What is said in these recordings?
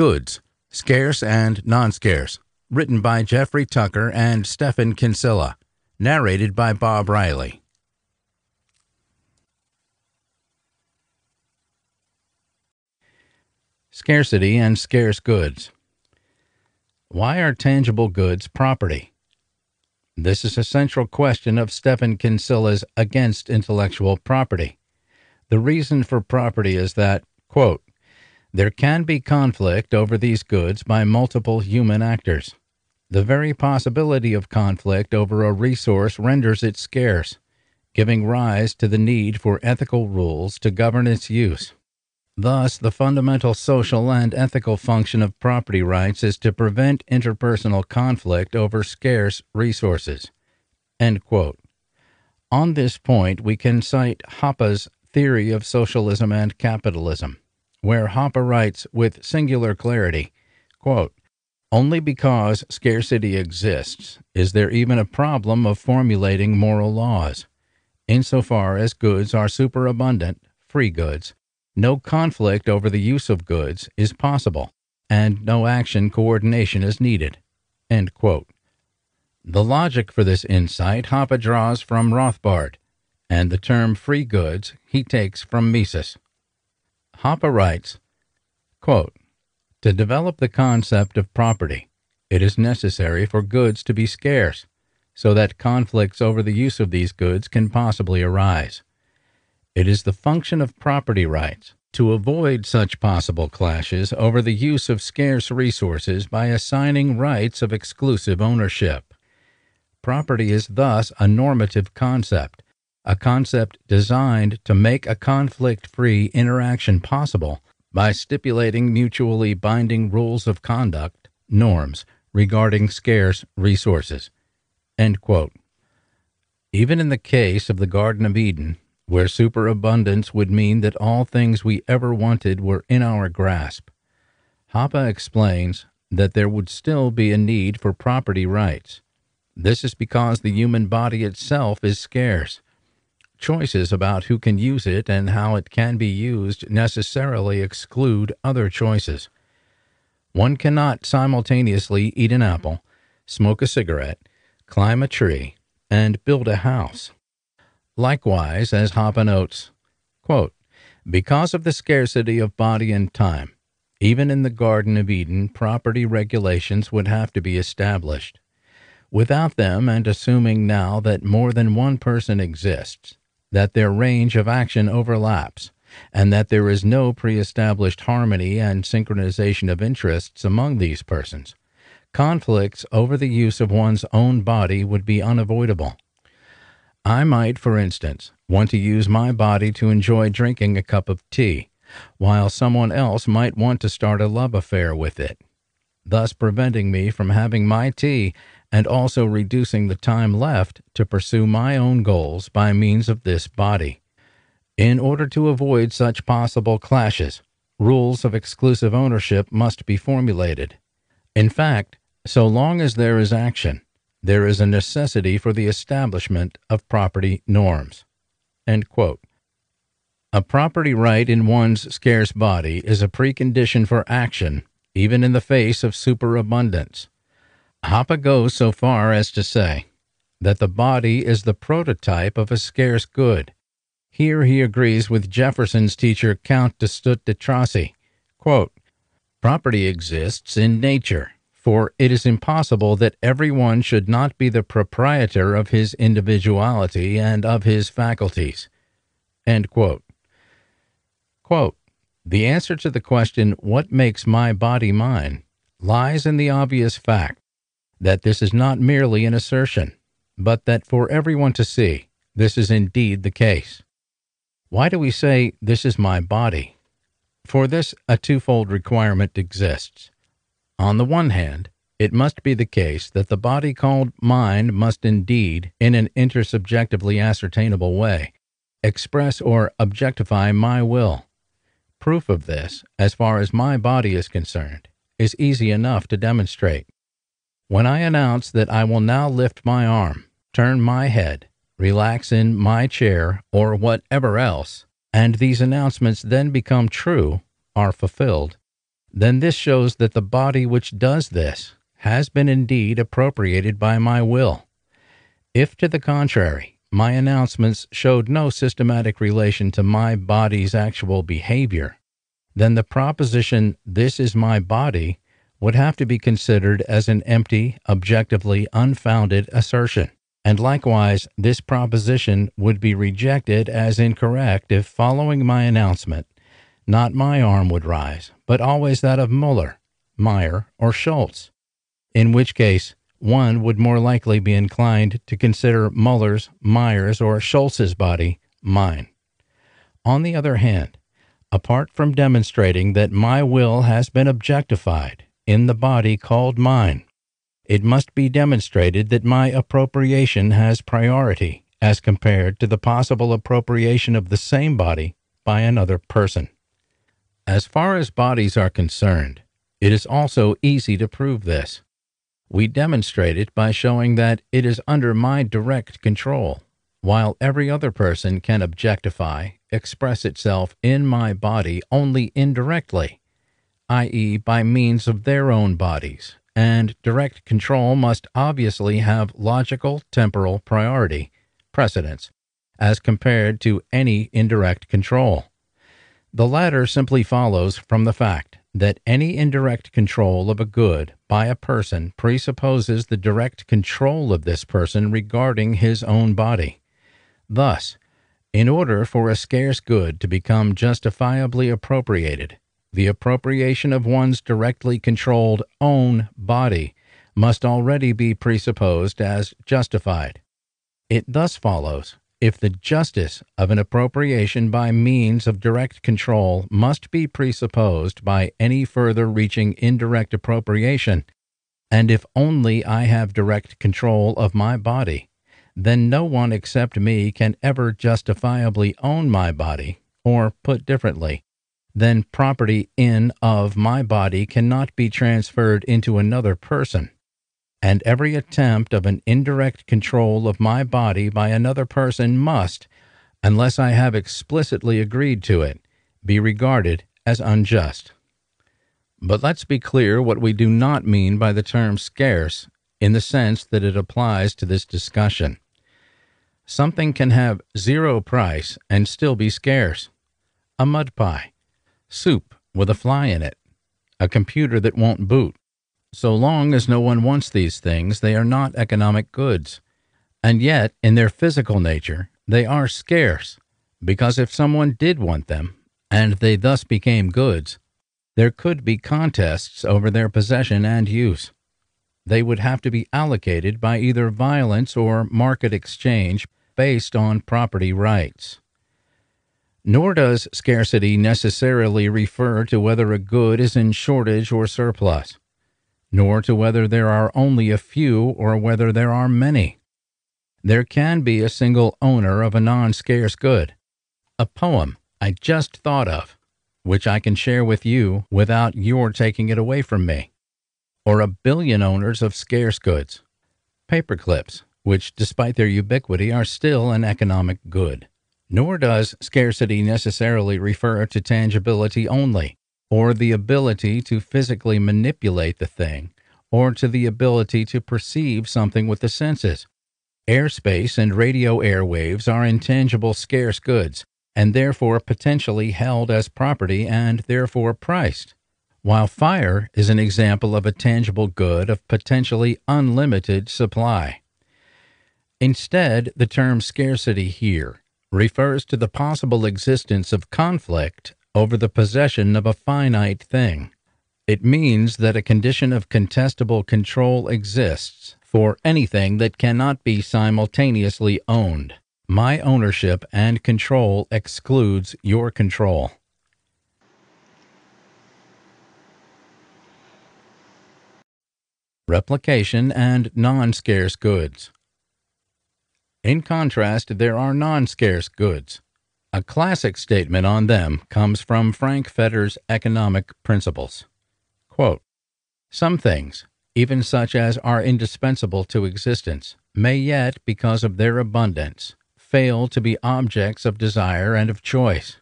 Goods, Scarce and Non-Scarce, written by Jeffrey Tucker and Stephan Kinsella, narrated by Bob Riley. Scarcity and Scarce Goods Why are tangible goods property? This is a central question of Stephan Kinsella's Against Intellectual Property. The reason for property is that, quote, there can be conflict over these goods by multiple human actors. The very possibility of conflict over a resource renders it scarce, giving rise to the need for ethical rules to govern its use. Thus, the fundamental social and ethical function of property rights is to prevent interpersonal conflict over scarce resources. On this point, we can cite Hoppe's Theory of Socialism and Capitalism, where Hoppe writes with singular clarity quote, Only because scarcity exists is there even a problem of formulating moral laws. Insofar as goods are superabundant, free goods, no conflict over the use of goods is possible, and no action coordination is needed. The logic for this insight Hoppe draws from Rothbard, and the term free goods he takes from Mises. Hoppe writes, quote, To develop the concept of property, it is necessary for goods to be scarce, so that conflicts over the use of these goods can possibly arise. It is the function of property rights to avoid such possible clashes over the use of scarce resources by assigning rights of exclusive ownership. Property is thus a normative concept, a concept designed to make a conflict free interaction possible by stipulating mutually binding rules of conduct, norms, regarding scarce resources. Even in the case of the Garden of Eden, where superabundance would mean that all things we ever wanted were in our grasp. Hoppe explains that there would still be a need for property rights. This is because the human body itself is scarce. Choices about who can use it and how it can be used necessarily exclude other choices. One cannot simultaneously eat an apple, smoke a cigarette, climb a tree, and build a house. Likewise, as Hoppe notes, quote, because of the scarcity of body and time, even in the Garden of Eden, property regulations would have to be established. Without them, and assuming now that more than one person exists, that their range of action overlaps, and that there is no pre established harmony and synchronization of interests among these persons, conflicts over the use of one's own body would be unavoidable. I might, for instance, want to use my body to enjoy drinking a cup of tea, while someone else might want to start a love affair with it, thus preventing me from having my tea and also reducing the time left to pursue my own goals by means of this body. In order to avoid such possible clashes, rules of exclusive ownership must be formulated. In fact, so long as there is action, there is a necessity for the establishment of property norms. A property right in one's scarce body is a precondition for action, even in the face of superabundance. Hoppe goes so far as to say that the body is the prototype of a scarce good. Here he agrees with Jefferson's teacher, Count Destutt de Tracy. Quote, Property exists in nature for it is impossible that every one should not be the proprietor of his individuality and of his faculties. Quote. Quote, the answer to the question, What makes my body mine? lies in the obvious fact that this is not merely an assertion, but that for everyone to see, this is indeed the case. Why do we say, This is my body? For this, a twofold requirement exists. On the one hand, it must be the case that the body called mind must indeed, in an intersubjectively ascertainable way, express or objectify my will. Proof of this, as far as my body is concerned, is easy enough to demonstrate. When I announce that I will now lift my arm, turn my head, relax in my chair, or whatever else, and these announcements then become true, are fulfilled, then this shows that the body which does this has been indeed appropriated by my will. If, to the contrary, my announcements showed no systematic relation to my body's actual behavior, then the proposition, This is my body, would have to be considered as an empty, objectively unfounded assertion. And likewise, this proposition would be rejected as incorrect if, following my announcement, not my arm would rise, but always that of Muller, Meyer, or Schultz, in which case one would more likely be inclined to consider Muller's, Meyer's, or Schultz's body mine. On the other hand, apart from demonstrating that my will has been objectified in the body called mine, it must be demonstrated that my appropriation has priority as compared to the possible appropriation of the same body by another person. As far as bodies are concerned, it is also easy to prove this. We demonstrate it by showing that it is under my direct control, while every other person can objectify, express itself in my body only indirectly, i.e., by means of their own bodies, and direct control must obviously have logical temporal priority, precedence, as compared to any indirect control. The latter simply follows from the fact that any indirect control of a good by a person presupposes the direct control of this person regarding his own body. Thus, in order for a scarce good to become justifiably appropriated, the appropriation of one's directly controlled own body must already be presupposed as justified. It thus follows if the justice of an appropriation by means of direct control must be presupposed by any further reaching indirect appropriation, and if only I have direct control of my body, then no one except me can ever justifiably own my body, or, put differently, then property in of my body cannot be transferred into another person and every attempt of an indirect control of my body by another person must, unless I have explicitly agreed to it, be regarded as unjust. But let's be clear what we do not mean by the term scarce in the sense that it applies to this discussion. Something can have zero price and still be scarce. A mud pie, soup with a fly in it, a computer that won't boot, so long as no one wants these things, they are not economic goods. And yet, in their physical nature, they are scarce, because if someone did want them, and they thus became goods, there could be contests over their possession and use. They would have to be allocated by either violence or market exchange based on property rights. Nor does scarcity necessarily refer to whether a good is in shortage or surplus nor to whether there are only a few or whether there are many. There can be a single owner of a non scarce good. A poem I just thought of, which I can share with you without your taking it away from me. Or a billion owners of scarce goods. Paperclips, which, despite their ubiquity, are still an economic good. Nor does scarcity necessarily refer to tangibility only or the ability to physically manipulate the thing, or to the ability to perceive something with the senses. Airspace and radio airwaves are intangible scarce goods, and therefore potentially held as property and therefore priced, while fire is an example of a tangible good of potentially unlimited supply. Instead, the term scarcity here refers to the possible existence of conflict over the possession of a finite thing. It means that a condition of contestable control exists for anything that cannot be simultaneously owned. My ownership and control excludes your control. Replication and non scarce goods. In contrast, there are non scarce goods. A classic statement on them comes from Frank Fetter's Economic Principles. Quote, Some things, even such as are indispensable to existence, may yet, because of their abundance, fail to be objects of desire and of choice.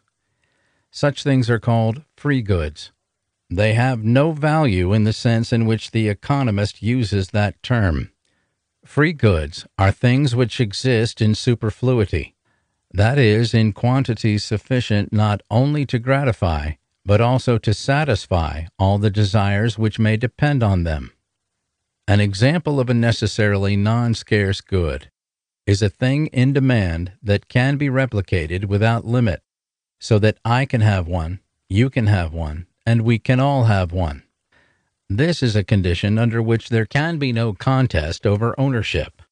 Such things are called free goods. They have no value in the sense in which the economist uses that term. Free goods are things which exist in superfluity, that is, in quantities sufficient not only to gratify, but also to satisfy all the desires which may depend on them. An example of a necessarily non scarce good is a thing in demand that can be replicated without limit, so that I can have one, you can have one, and we can all have one. This is a condition under which there can be no contest over ownership.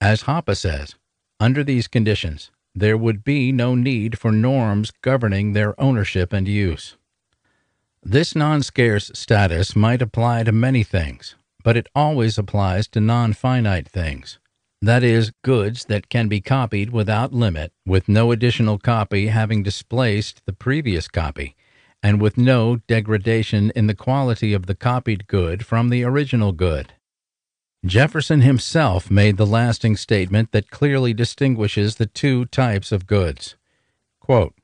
As Hoppe says, under these conditions, there would be no need for norms governing their ownership and use. This non scarce status might apply to many things, but it always applies to non finite things. That is, goods that can be copied without limit, with no additional copy having displaced the previous copy, and with no degradation in the quality of the copied good from the original good. Jefferson himself made the lasting statement that clearly distinguishes the two types of goods. Quote,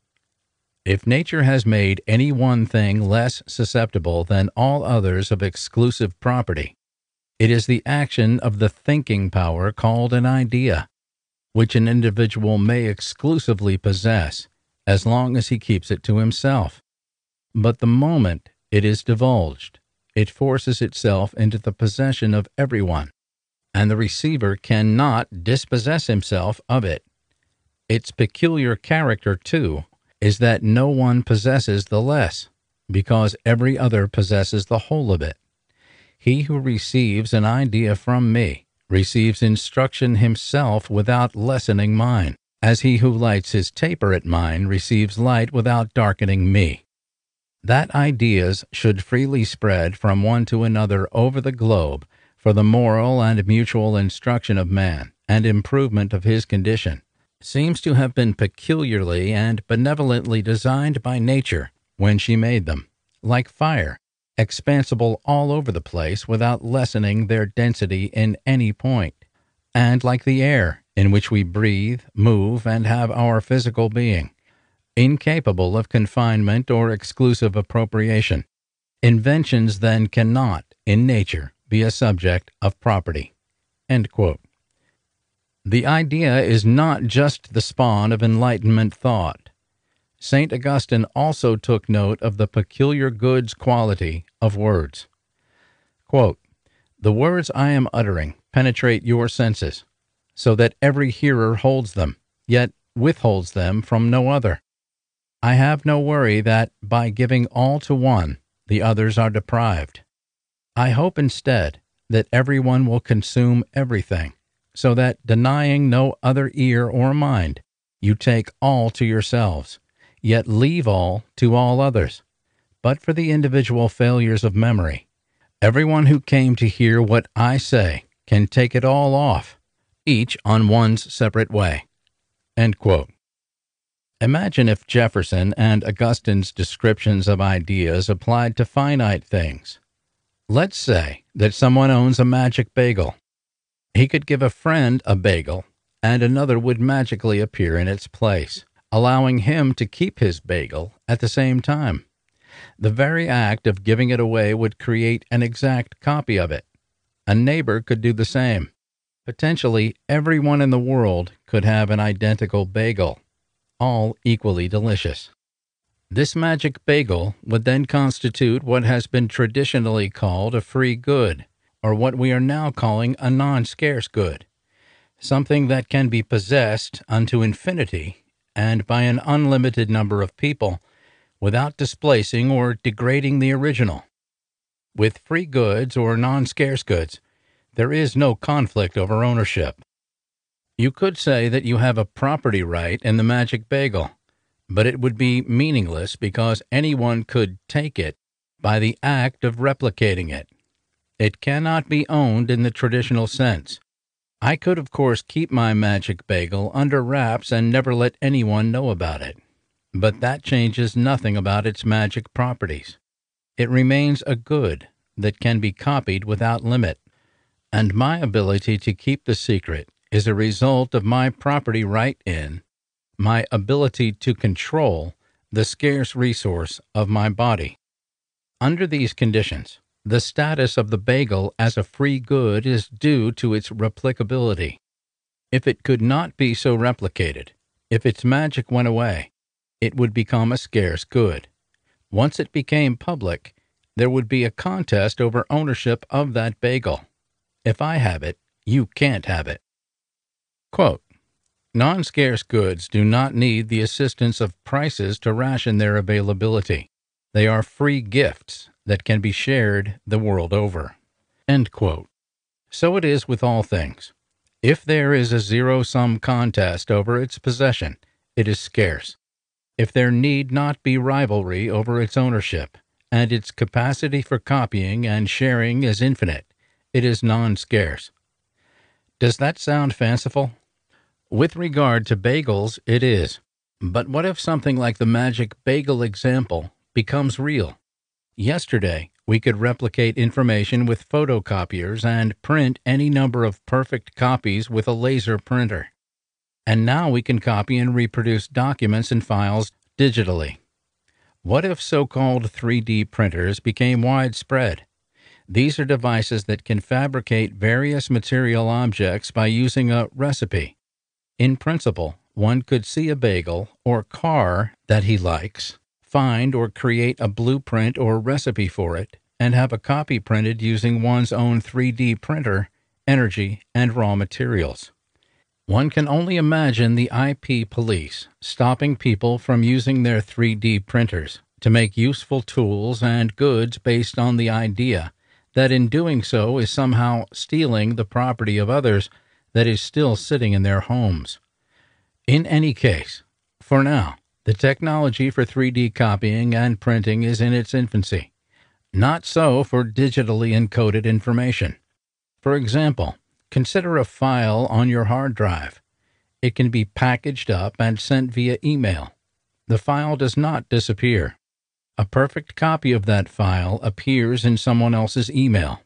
if nature has made any one thing less susceptible than all others of exclusive property, it is the action of the thinking power called an idea, which an individual may exclusively possess as long as he keeps it to himself. But the moment it is divulged, it forces itself into the possession of everyone, and the receiver cannot dispossess himself of it. Its peculiar character, too, is that no one possesses the less, because every other possesses the whole of it. He who receives an idea from me receives instruction himself without lessening mine, as he who lights his taper at mine receives light without darkening me that ideas should freely spread from one to another over the globe for the moral and mutual instruction of man and improvement of his condition. Seems to have been peculiarly and benevolently designed by nature when she made them, like fire, expansible all over the place without lessening their density in any point, and like the air in which we breathe, move, and have our physical being incapable of confinement or exclusive appropriation. Inventions then cannot, in nature, be a subject of property. The idea is not just the spawn of Enlightenment thought. St. Augustine also took note of the peculiar goods quality of words. Quote, the words I am uttering penetrate your senses, so that every hearer holds them, yet withholds them from no other. I have no worry that, by giving all to one, the others are deprived. I hope instead that everyone will consume everything, so that, denying no other ear or mind, you take all to yourselves, yet leave all to all others. But for the individual failures of memory, everyone who came to hear what I say can take it all off, each on one's separate way. Imagine if Jefferson and Augustine's descriptions of ideas applied to finite things. Let's say that someone owns a magic bagel. He could give a friend a bagel, and another would magically appear in its place, allowing him to keep his bagel at the same time. The very act of giving it away would create an exact copy of it. A neighbor could do the same. Potentially, everyone in the world could have an identical bagel all equally delicious. This magic bagel would then constitute what has been traditionally called a free good, or what we are now calling a non scarce good, something that can be possessed unto infinity and by an unlimited number of people without displacing or degrading the original. With free goods or non scarce goods, there is no conflict over ownership. You could say that you have a property right in the magic bagel, but it would be meaningless because anyone could take it by the act of replicating it. It cannot be owned in the traditional sense. I could, of course, keep my magic bagel under wraps and never let anyone know about it, but that changes nothing about its magic properties. It remains a good that can be copied without limit, and my ability to keep the secret is a result of my property right in, my ability to control the scarce resource of my body. Under these conditions, the status of the bagel as a free good is due to its replicability. If it could not be so replicated, if its magic went away, it would become a scarce good. Once it became public, there would be a contest over ownership of that bagel. If I have it, you can't have it. Quote, Non scarce goods do not need the assistance of prices to ration their availability. They are free gifts that can be shared the world over. So it is with all things. If there is a zero sum contest over its possession, it is scarce. If there need not be rivalry over its ownership, and its capacity for copying and sharing is infinite, it is non scarce. Does that sound fanciful? With regard to bagels, it is. But what if something like the magic bagel example becomes real? Yesterday, we could replicate information with photocopiers and print any number of perfect copies with a laser printer. And now we can copy and reproduce documents and files digitally. What if so called 3D printers became widespread? These are devices that can fabricate various material objects by using a recipe in principle, one could see a bagel or car that he likes, find or create a blueprint or recipe for it, and have a copy printed using one's own 3D printer, energy, and raw materials. One can only imagine the IP police stopping people from using their 3D printers to make useful tools and goods based on the idea that in doing so is somehow stealing the property of others that is still sitting in their homes. In any case, for now, the technology for 3D copying and printing is in its infancy. Not so for digitally encoded information. For example, consider a file on your hard drive. It can be packaged up and sent via email. The file does not disappear. A perfect copy of that file appears in someone else's email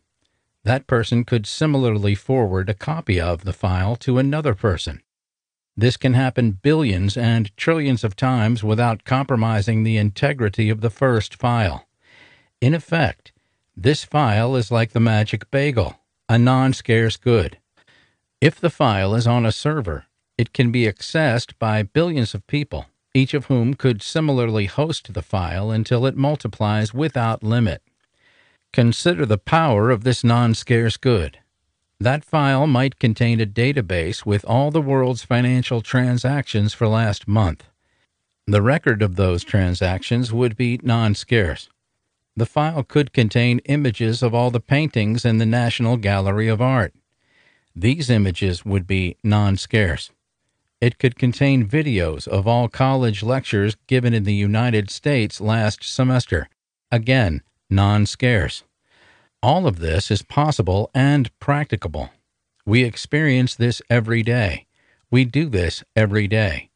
that person could similarly forward a copy of the file to another person. This can happen billions and trillions of times without compromising the integrity of the first file. In effect, this file is like the magic bagel, a non scarce good. If the file is on a server, it can be accessed by billions of people, each of whom could similarly host the file until it multiplies without limit. Consider the power of this non scarce good. That file might contain a database with all the world's financial transactions for last month. The record of those transactions would be non scarce. The file could contain images of all the paintings in the National Gallery of Art. These images would be non scarce. It could contain videos of all college lectures given in the United States last semester. Again, non scarce. All of this is possible and practicable. We experience this every day. We do this every day.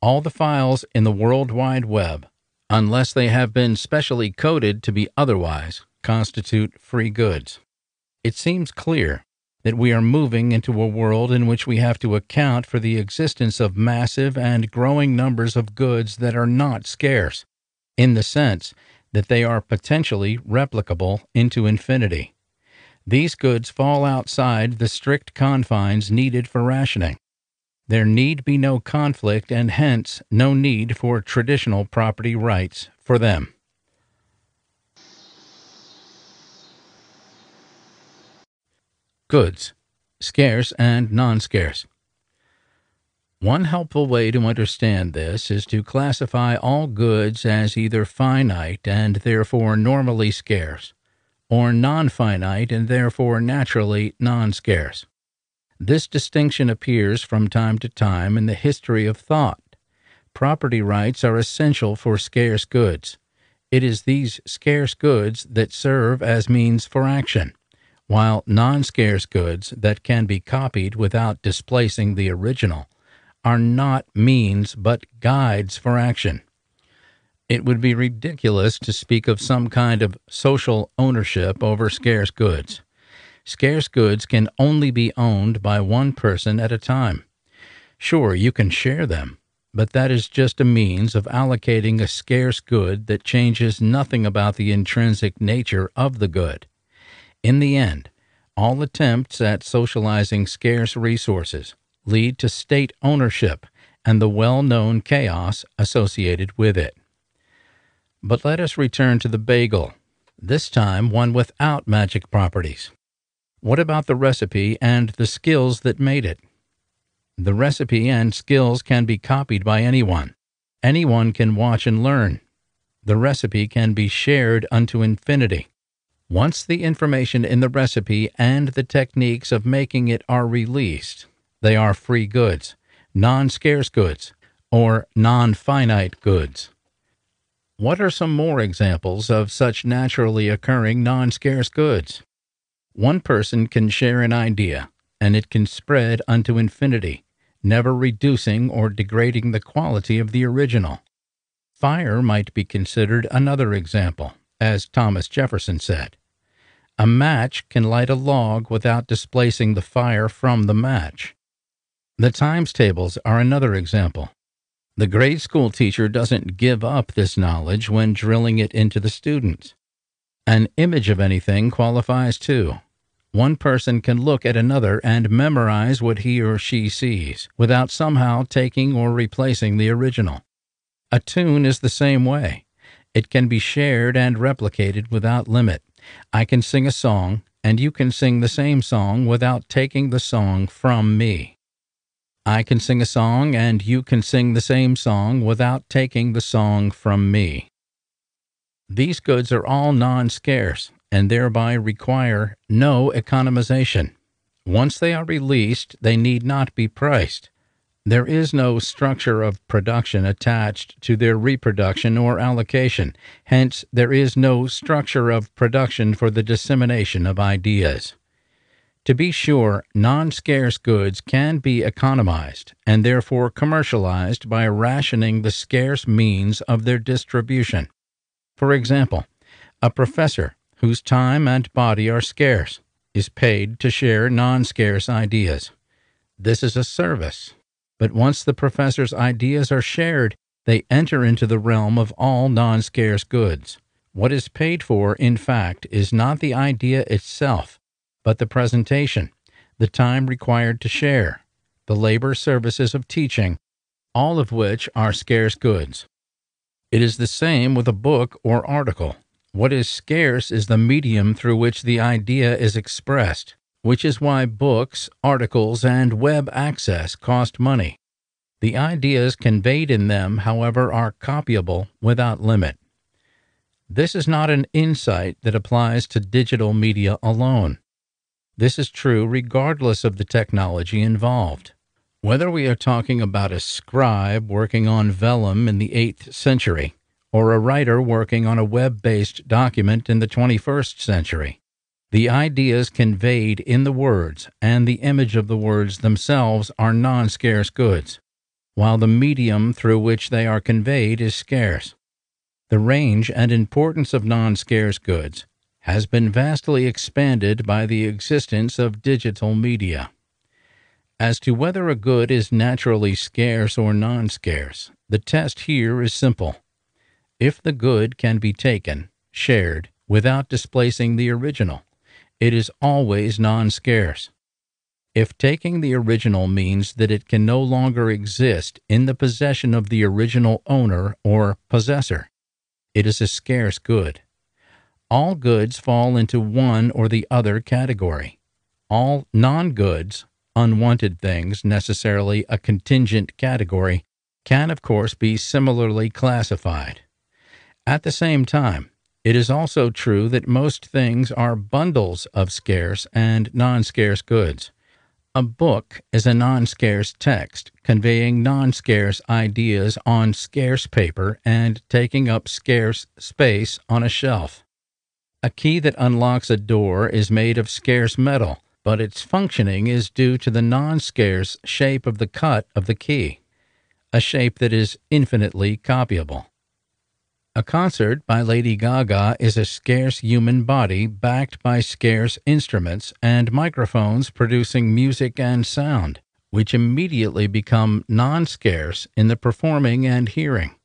All the files in the World Wide Web, unless they have been specially coded to be otherwise, constitute free goods. It seems clear that we are moving into a world in which we have to account for the existence of massive and growing numbers of goods that are not scarce, in the sense that they are potentially replicable into infinity. These goods fall outside the strict confines needed for rationing. There need be no conflict and hence no need for traditional property rights for them. Goods, scarce and non scarce. One helpful way to understand this is to classify all goods as either finite and therefore normally scarce, or non finite and therefore naturally non scarce. This distinction appears from time to time in the history of thought. Property rights are essential for scarce goods. It is these scarce goods that serve as means for action, while non scarce goods that can be copied without displacing the original are not means but guides for action. It would be ridiculous to speak of some kind of social ownership over scarce goods. Scarce goods can only be owned by one person at a time. Sure, you can share them, but that is just a means of allocating a scarce good that changes nothing about the intrinsic nature of the good. In the end, all attempts at socializing scarce resources lead to state ownership and the well known chaos associated with it. But let us return to the bagel, this time one without magic properties. What about the recipe and the skills that made it? The recipe and skills can be copied by anyone. Anyone can watch and learn. The recipe can be shared unto infinity. Once the information in the recipe and the techniques of making it are released, they are free goods, non scarce goods, or non finite goods. What are some more examples of such naturally occurring non scarce goods? One person can share an idea, and it can spread unto infinity, never reducing or degrading the quality of the original. Fire might be considered another example, as Thomas Jefferson said. A match can light a log without displacing the fire from the match. The times tables are another example. The grade school teacher doesn't give up this knowledge when drilling it into the students. An image of anything qualifies too. One person can look at another and memorize what he or she sees without somehow taking or replacing the original. A tune is the same way. It can be shared and replicated without limit. I can sing a song, and you can sing the same song without taking the song from me. I can sing a song, and you can sing the same song without taking the song from me. These goods are all non scarce, and thereby require no economization. Once they are released, they need not be priced. There is no structure of production attached to their reproduction or allocation. Hence, there is no structure of production for the dissemination of ideas. To be sure, non scarce goods can be economized and therefore commercialized by rationing the scarce means of their distribution. For example, a professor whose time and body are scarce, is paid to share non scarce ideas. This is a service. But once the professor's ideas are shared, they enter into the realm of all non scarce goods. What is paid for, in fact, is not the idea itself, but the presentation, the time required to share, the labor services of teaching, all of which are scarce goods. It is the same with a book or article. What is scarce is the medium through which the idea is expressed, which is why books, articles, and web access cost money. The ideas conveyed in them, however, are copyable without limit. This is not an insight that applies to digital media alone. This is true regardless of the technology involved. Whether we are talking about a scribe working on vellum in the 8th century, or a writer working on a web based document in the 21st century. The ideas conveyed in the words and the image of the words themselves are non scarce goods, while the medium through which they are conveyed is scarce. The range and importance of non scarce goods has been vastly expanded by the existence of digital media. As to whether a good is naturally scarce or non scarce, the test here is simple. If the good can be taken, shared, without displacing the original, it is always non scarce. If taking the original means that it can no longer exist in the possession of the original owner or possessor, it is a scarce good. All goods fall into one or the other category. All non goods, unwanted things, necessarily a contingent category, can of course be similarly classified. At the same time, it is also true that most things are bundles of scarce and non scarce goods. A book is a non scarce text conveying non scarce ideas on scarce paper and taking up scarce space on a shelf. A key that unlocks a door is made of scarce metal, but its functioning is due to the non scarce shape of the cut of the key, a shape that is infinitely copyable. A concert by Lady Gaga is a scarce human body backed by scarce instruments and microphones producing music and sound, which immediately become non scarce in the performing and hearing.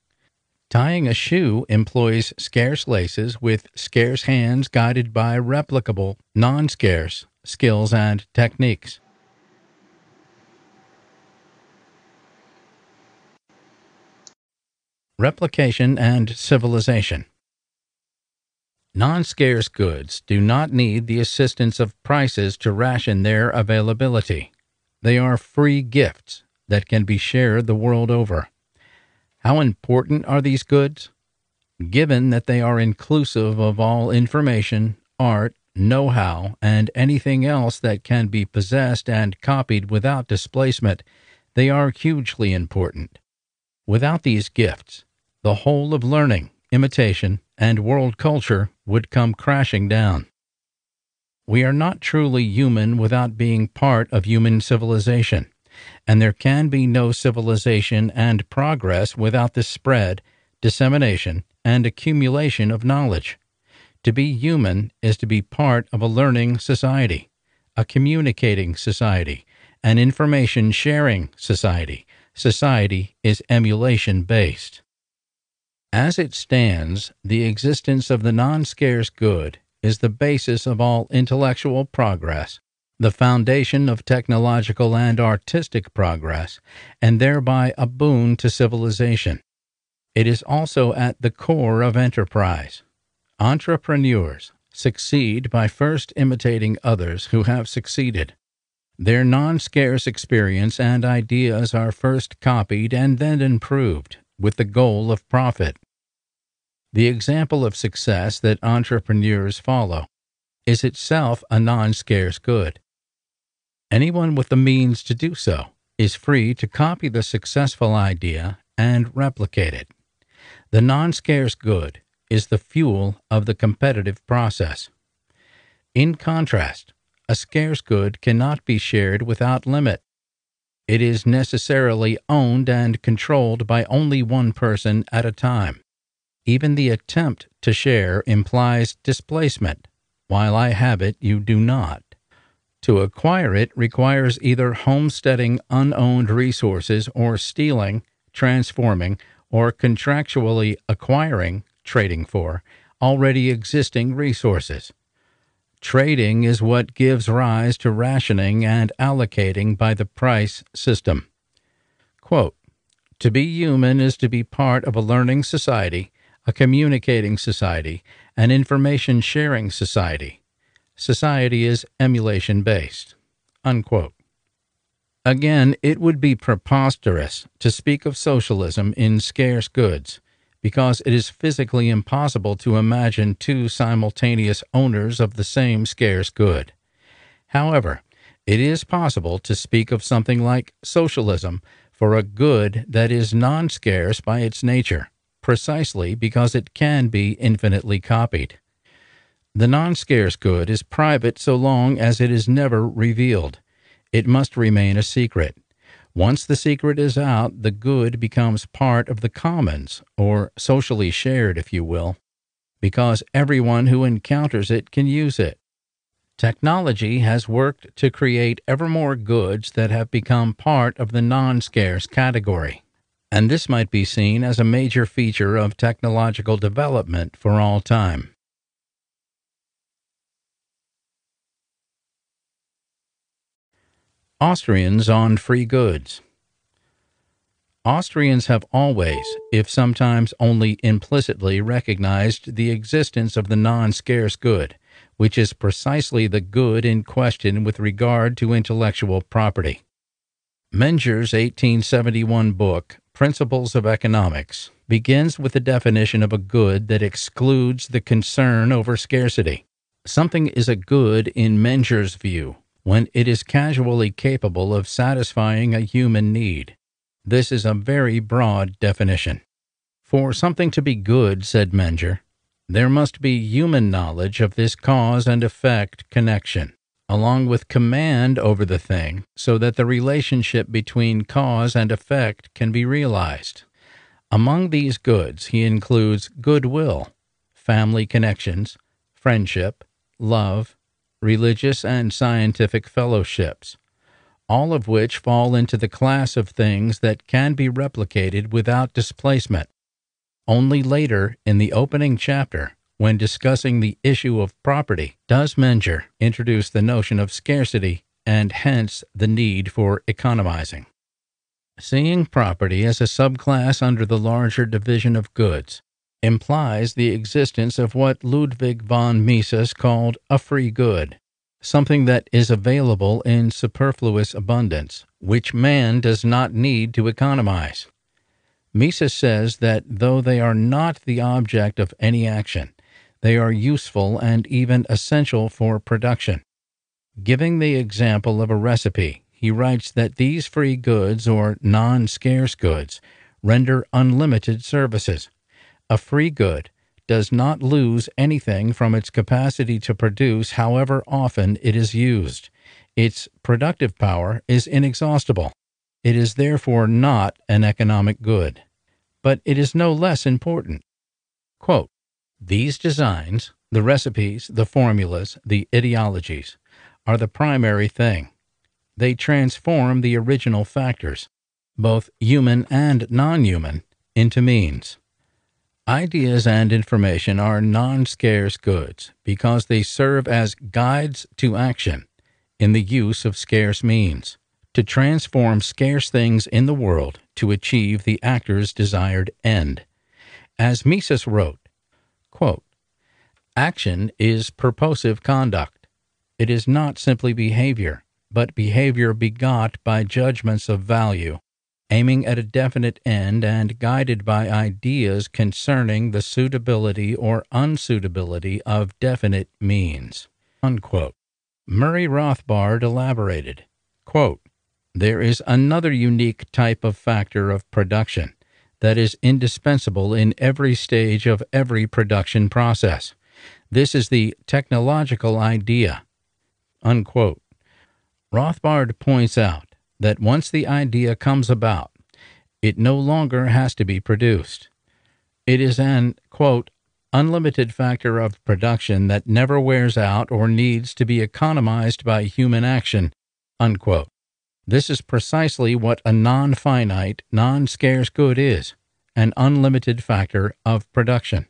Tying a shoe employs scarce laces with scarce hands guided by replicable, non scarce skills and techniques. Replication and civilization. Non scarce goods do not need the assistance of prices to ration their availability. They are free gifts that can be shared the world over. How important are these goods? Given that they are inclusive of all information, art, know how, and anything else that can be possessed and copied without displacement, they are hugely important. Without these gifts, the whole of learning, imitation, and world culture would come crashing down. We are not truly human without being part of human civilization, and there can be no civilization and progress without the spread, dissemination, and accumulation of knowledge. To be human is to be part of a learning society, a communicating society, an information sharing society. Society is emulation based. As it stands, the existence of the non scarce good is the basis of all intellectual progress, the foundation of technological and artistic progress, and thereby a boon to civilization. It is also at the core of enterprise. Entrepreneurs succeed by first imitating others who have succeeded. Their non scarce experience and ideas are first copied and then improved with the goal of profit. The example of success that entrepreneurs follow is itself a non scarce good. Anyone with the means to do so is free to copy the successful idea and replicate it. The non scarce good is the fuel of the competitive process. In contrast, a scarce good cannot be shared without limit. It is necessarily owned and controlled by only one person at a time. Even the attempt to share implies displacement. While I have it, you do not. To acquire it requires either homesteading unowned resources or stealing, transforming, or contractually acquiring, trading for, already existing resources. Trading is what gives rise to rationing and allocating by the price system. Quote, to be human is to be part of a learning society a communicating society, an information sharing society. Society is emulation based. Unquote. Again, it would be preposterous to speak of socialism in scarce goods because it is physically impossible to imagine two simultaneous owners of the same scarce good. However, it is possible to speak of something like socialism for a good that is non scarce by its nature precisely because it can be infinitely copied. The non scarce good is private so long as it is never revealed. It must remain a secret. Once the secret is out, the good becomes part of the commons, or socially shared, if you will, because everyone who encounters it can use it. Technology has worked to create ever more goods that have become part of the non scarce category and this might be seen as a major feature of technological development for all time. Austrians on free goods. Austrians have always, if sometimes only implicitly, recognized the existence of the non scarce good, which is precisely the good in question with regard to intellectual property. Menger's 1871 book, Principles of Economics begins with the definition of a good that excludes the concern over scarcity. Something is a good in Menger's view when it is casually capable of satisfying a human need. This is a very broad definition. For something to be good, said Menger, there must be human knowledge of this cause and effect connection along with command over the thing so that the relationship between cause and effect can be realized. Among these goods, he includes goodwill, family connections, friendship, love, religious and scientific fellowships. all of which fall into the class of things that can be replicated without displacement. Only later, in the opening chapter, when discussing the issue of property, does Menger introduce the notion of scarcity and hence the need for economizing. Seeing property as a subclass under the larger division of goods implies the existence of what Ludwig von Mises called a free good, something that is available in superfluous abundance, which man does not need to economize. Mises says that though they are not the object of any action, they are useful and even essential for production. Giving the example of a recipe, he writes that these free goods or non scarce goods render unlimited services. A free good does not lose anything from its capacity to produce however often it is used. Its productive power is inexhaustible. It is therefore not an economic good. But it is no less important. Quote, These designs, the recipes, the formulas, the ideologies, are the primary thing. They transform the original factors, both human and non human, into means. Ideas and information are non scarce goods because they serve as guides to action in the use of scarce means to transform scarce things in the world to achieve the actor's desired end. As Mises wrote, quote, Action is purposive conduct. It is not simply behavior, but behavior begot by judgments of value, aiming at a definite end and guided by ideas concerning the suitability or unsuitability of definite means. Unquote. Murray Rothbard elaborated, quote, there is another unique type of factor of production that is indispensable in every stage of every production process. This is the technological idea. Unquote. Rothbard points out that once the idea comes about, it no longer has to be produced. It is an, quote, unlimited factor of production that never wears out or needs to be economized by human action, unquote. This is precisely what a non finite, non scarce good is an unlimited factor of production.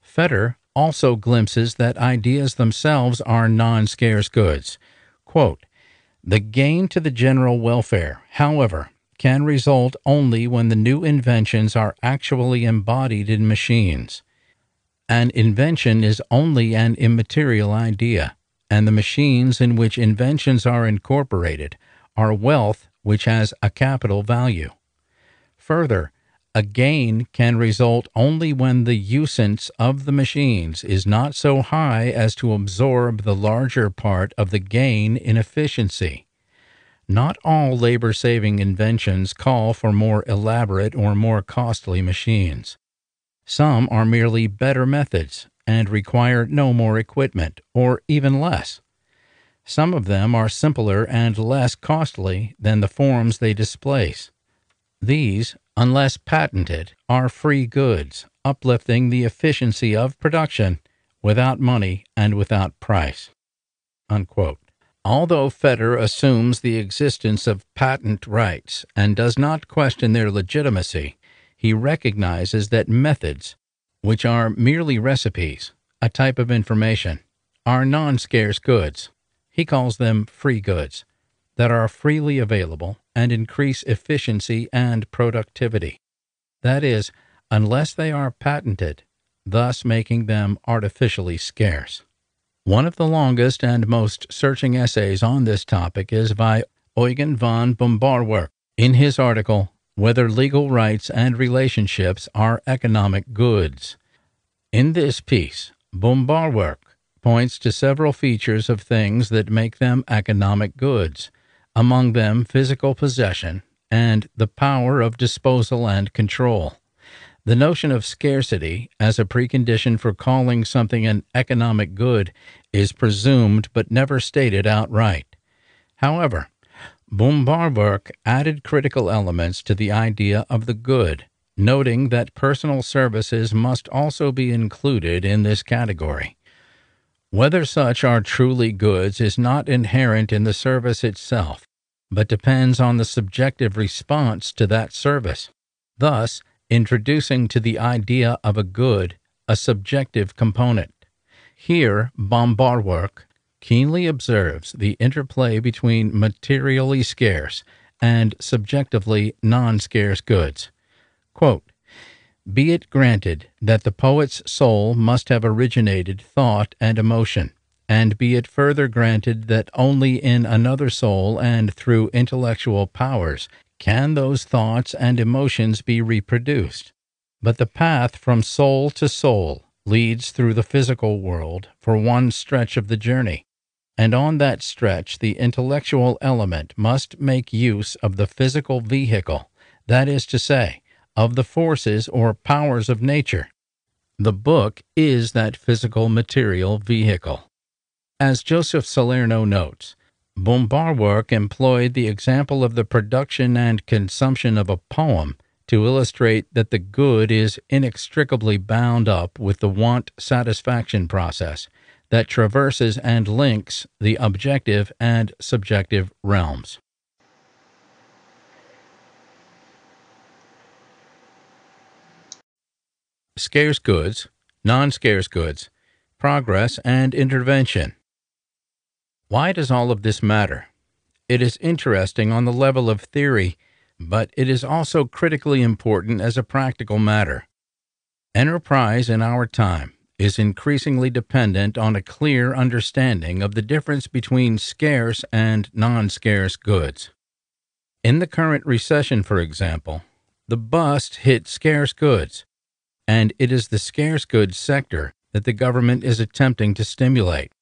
Fetter also glimpses that ideas themselves are non scarce goods. Quote, the gain to the general welfare, however, can result only when the new inventions are actually embodied in machines. An invention is only an immaterial idea, and the machines in which inventions are incorporated are wealth which has a capital value. Further, a gain can result only when the usance of the machines is not so high as to absorb the larger part of the gain in efficiency. Not all labor saving inventions call for more elaborate or more costly machines. Some are merely better methods and require no more equipment, or even less. Some of them are simpler and less costly than the forms they displace. These, unless patented, are free goods, uplifting the efficiency of production without money and without price. Unquote. Although Fetter assumes the existence of patent rights and does not question their legitimacy, he recognizes that methods, which are merely recipes, a type of information, are non scarce goods he calls them free goods that are freely available and increase efficiency and productivity. That is, unless they are patented, thus making them artificially scarce. One of the longest and most searching essays on this topic is by Eugen von Böhm-Bawerk in his article, Whether Legal Rights and Relationships Are Economic Goods. In this piece, Böhm-Bawerk points to several features of things that make them economic goods, among them physical possession and the power of disposal and control. The notion of scarcity as a precondition for calling something an economic good is presumed but never stated outright. However, Böhm-Bawerk added critical elements to the idea of the good, noting that personal services must also be included in this category. Whether such are truly goods is not inherent in the service itself, but depends on the subjective response to that service, thus introducing to the idea of a good a subjective component. Here, Böhm-Bawerk keenly observes the interplay between materially scarce and subjectively non scarce goods. Quote, Be it granted that the poet's soul must have originated thought and emotion, and be it further granted that only in another soul and through intellectual powers can those thoughts and emotions be reproduced. But the path from soul to soul leads through the physical world for one stretch of the journey, and on that stretch the intellectual element must make use of the physical vehicle, that is to say, of the forces or powers of nature. The book is that physical material vehicle. As Joseph Salerno notes, Böhm-Bawerk employed the example of the production and consumption of a poem to illustrate that the good is inextricably bound up with the want satisfaction process that traverses and links the objective and subjective realms. Scarce goods, non scarce goods, progress and intervention. Why does all of this matter? It is interesting on the level of theory, but it is also critically important as a practical matter. Enterprise in our time is increasingly dependent on a clear understanding of the difference between scarce and non scarce goods. In the current recession, for example, the bust hit scarce goods, and it is the scarce goods sector that the government is attempting to stimulate.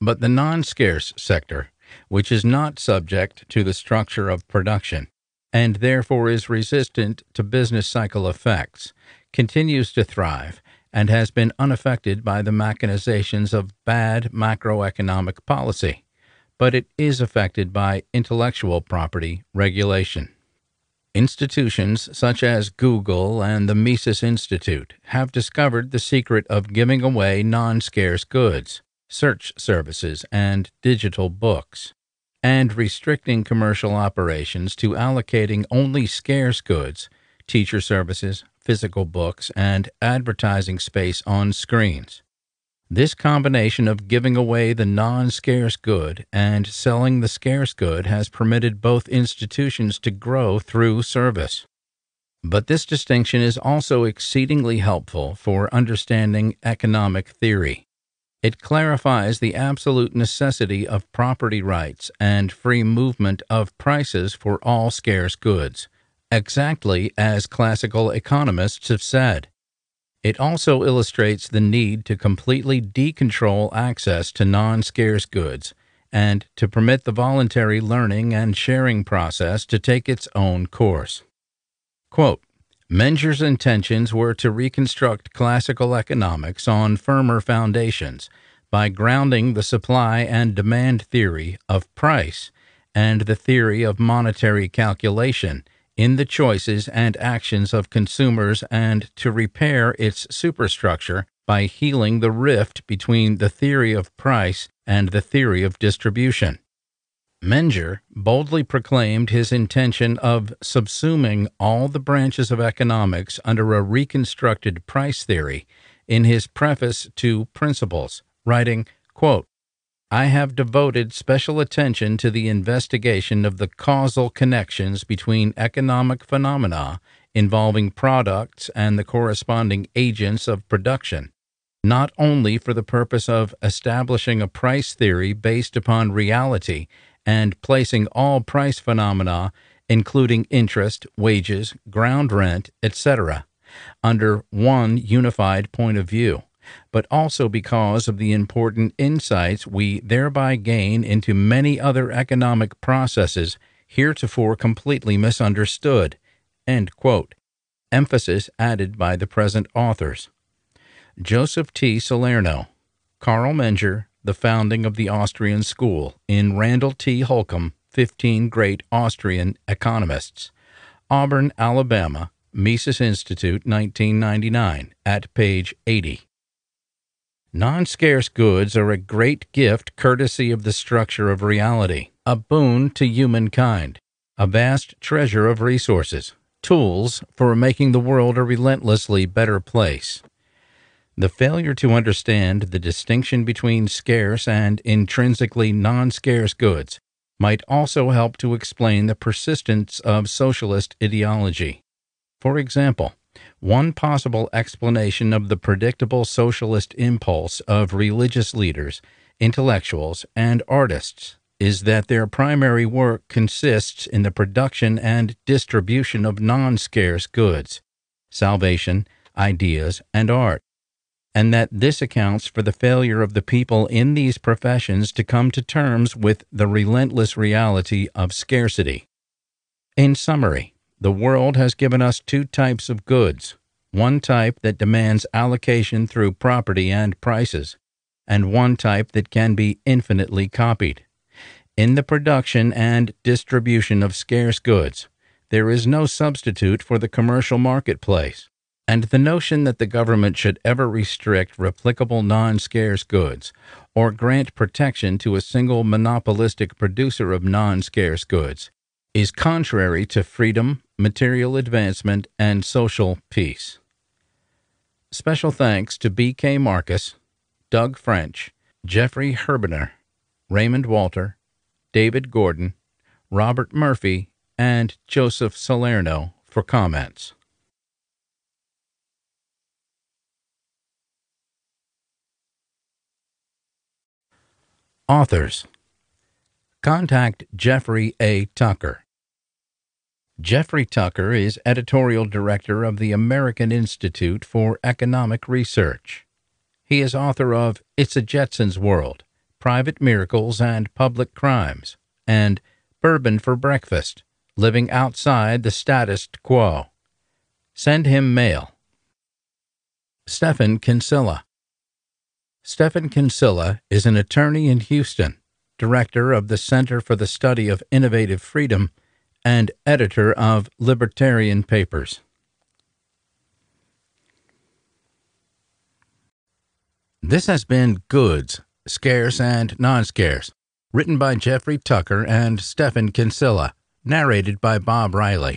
But the non scarce sector, which is not subject to the structure of production, and therefore is resistant to business cycle effects, continues to thrive and has been unaffected by the machinations of bad macroeconomic policy, but it is affected by intellectual property regulation. Institutions such as Google and the Mises Institute have discovered the secret of giving away non scarce goods search services, and digital books, and restricting commercial operations to allocating only scarce goods, teacher services, physical books, and advertising space on screens. This combination of giving away the non scarce good and selling the scarce good has permitted both institutions to grow through service. But this distinction is also exceedingly helpful for understanding economic theory. It clarifies the absolute necessity of property rights and free movement of prices for all scarce goods, exactly as classical economists have said. It also illustrates the need to completely decontrol access to non scarce goods and to permit the voluntary learning and sharing process to take its own course. Quote, Menger's intentions were to reconstruct classical economics on firmer foundations by grounding the supply and demand theory of price and the theory of monetary calculation in the choices and actions of consumers and to repair its superstructure by healing the rift between the theory of price and the theory of distribution. Menger boldly proclaimed his intention of subsuming all the branches of economics under a reconstructed price theory in his preface to Principles, writing, quote, I have devoted special attention to the investigation of the causal connections between economic phenomena involving products and the corresponding agents of production, not only for the purpose of establishing a price theory based upon reality and placing all price phenomena, including interest, wages, ground rent, etc., under one unified point of view, but also because of the important insights we thereby gain into many other economic processes heretofore completely misunderstood. Emphasis added by the present authors. Joseph T. Salerno, Carl Menger, the founding of the Austrian school in Randall T. Holcombe, 15 Great Austrian Economists. Auburn, Alabama, Mises Institute, 1999, at page 80. Non scarce goods are a great gift courtesy of the structure of reality, a boon to humankind, a vast treasure of resources, tools for making the world a relentlessly better place. The failure to understand the distinction between scarce and intrinsically non scarce goods might also help to explain the persistence of socialist ideology. For example, one possible explanation of the predictable socialist impulse of religious leaders, intellectuals, and artists is that their primary work consists in the production and distribution of non scarce goods, salvation, ideas, and art and that this accounts for the failure of the people in these professions to come to terms with the relentless reality of scarcity. In summary, the world has given us two types of goods one type that demands allocation through property and prices, and one type that can be infinitely copied. In the production and distribution of scarce goods, there is no substitute for the commercial marketplace and the notion that the government should ever restrict replicable non scarce goods or grant protection to a single monopolistic producer of non scarce goods is contrary to freedom, material advancement, and social peace. Special thanks to B.K. Marcus, Doug French, Jeffrey Herbener, Raymond Walter, David Gordon, Robert Murphy, and Joseph Salerno for comments. Authors Contact Jeffrey A. Tucker. Jeffrey Tucker is editorial director of the American Institute for Economic Research. He is author of It's a Jetson's World Private Miracles and Public Crimes and Bourbon for Breakfast Living Outside the Status Quo. Send him mail. Stephan Kinsella. Stephan Kinsella is an attorney in Houston, director of the Center for the Study of Innovative Freedom, and editor of Libertarian Papers. This has been Goods, Scarce and Non Scarce, written by Jeffrey Tucker and Stephan Kinsella, narrated by Bob Riley.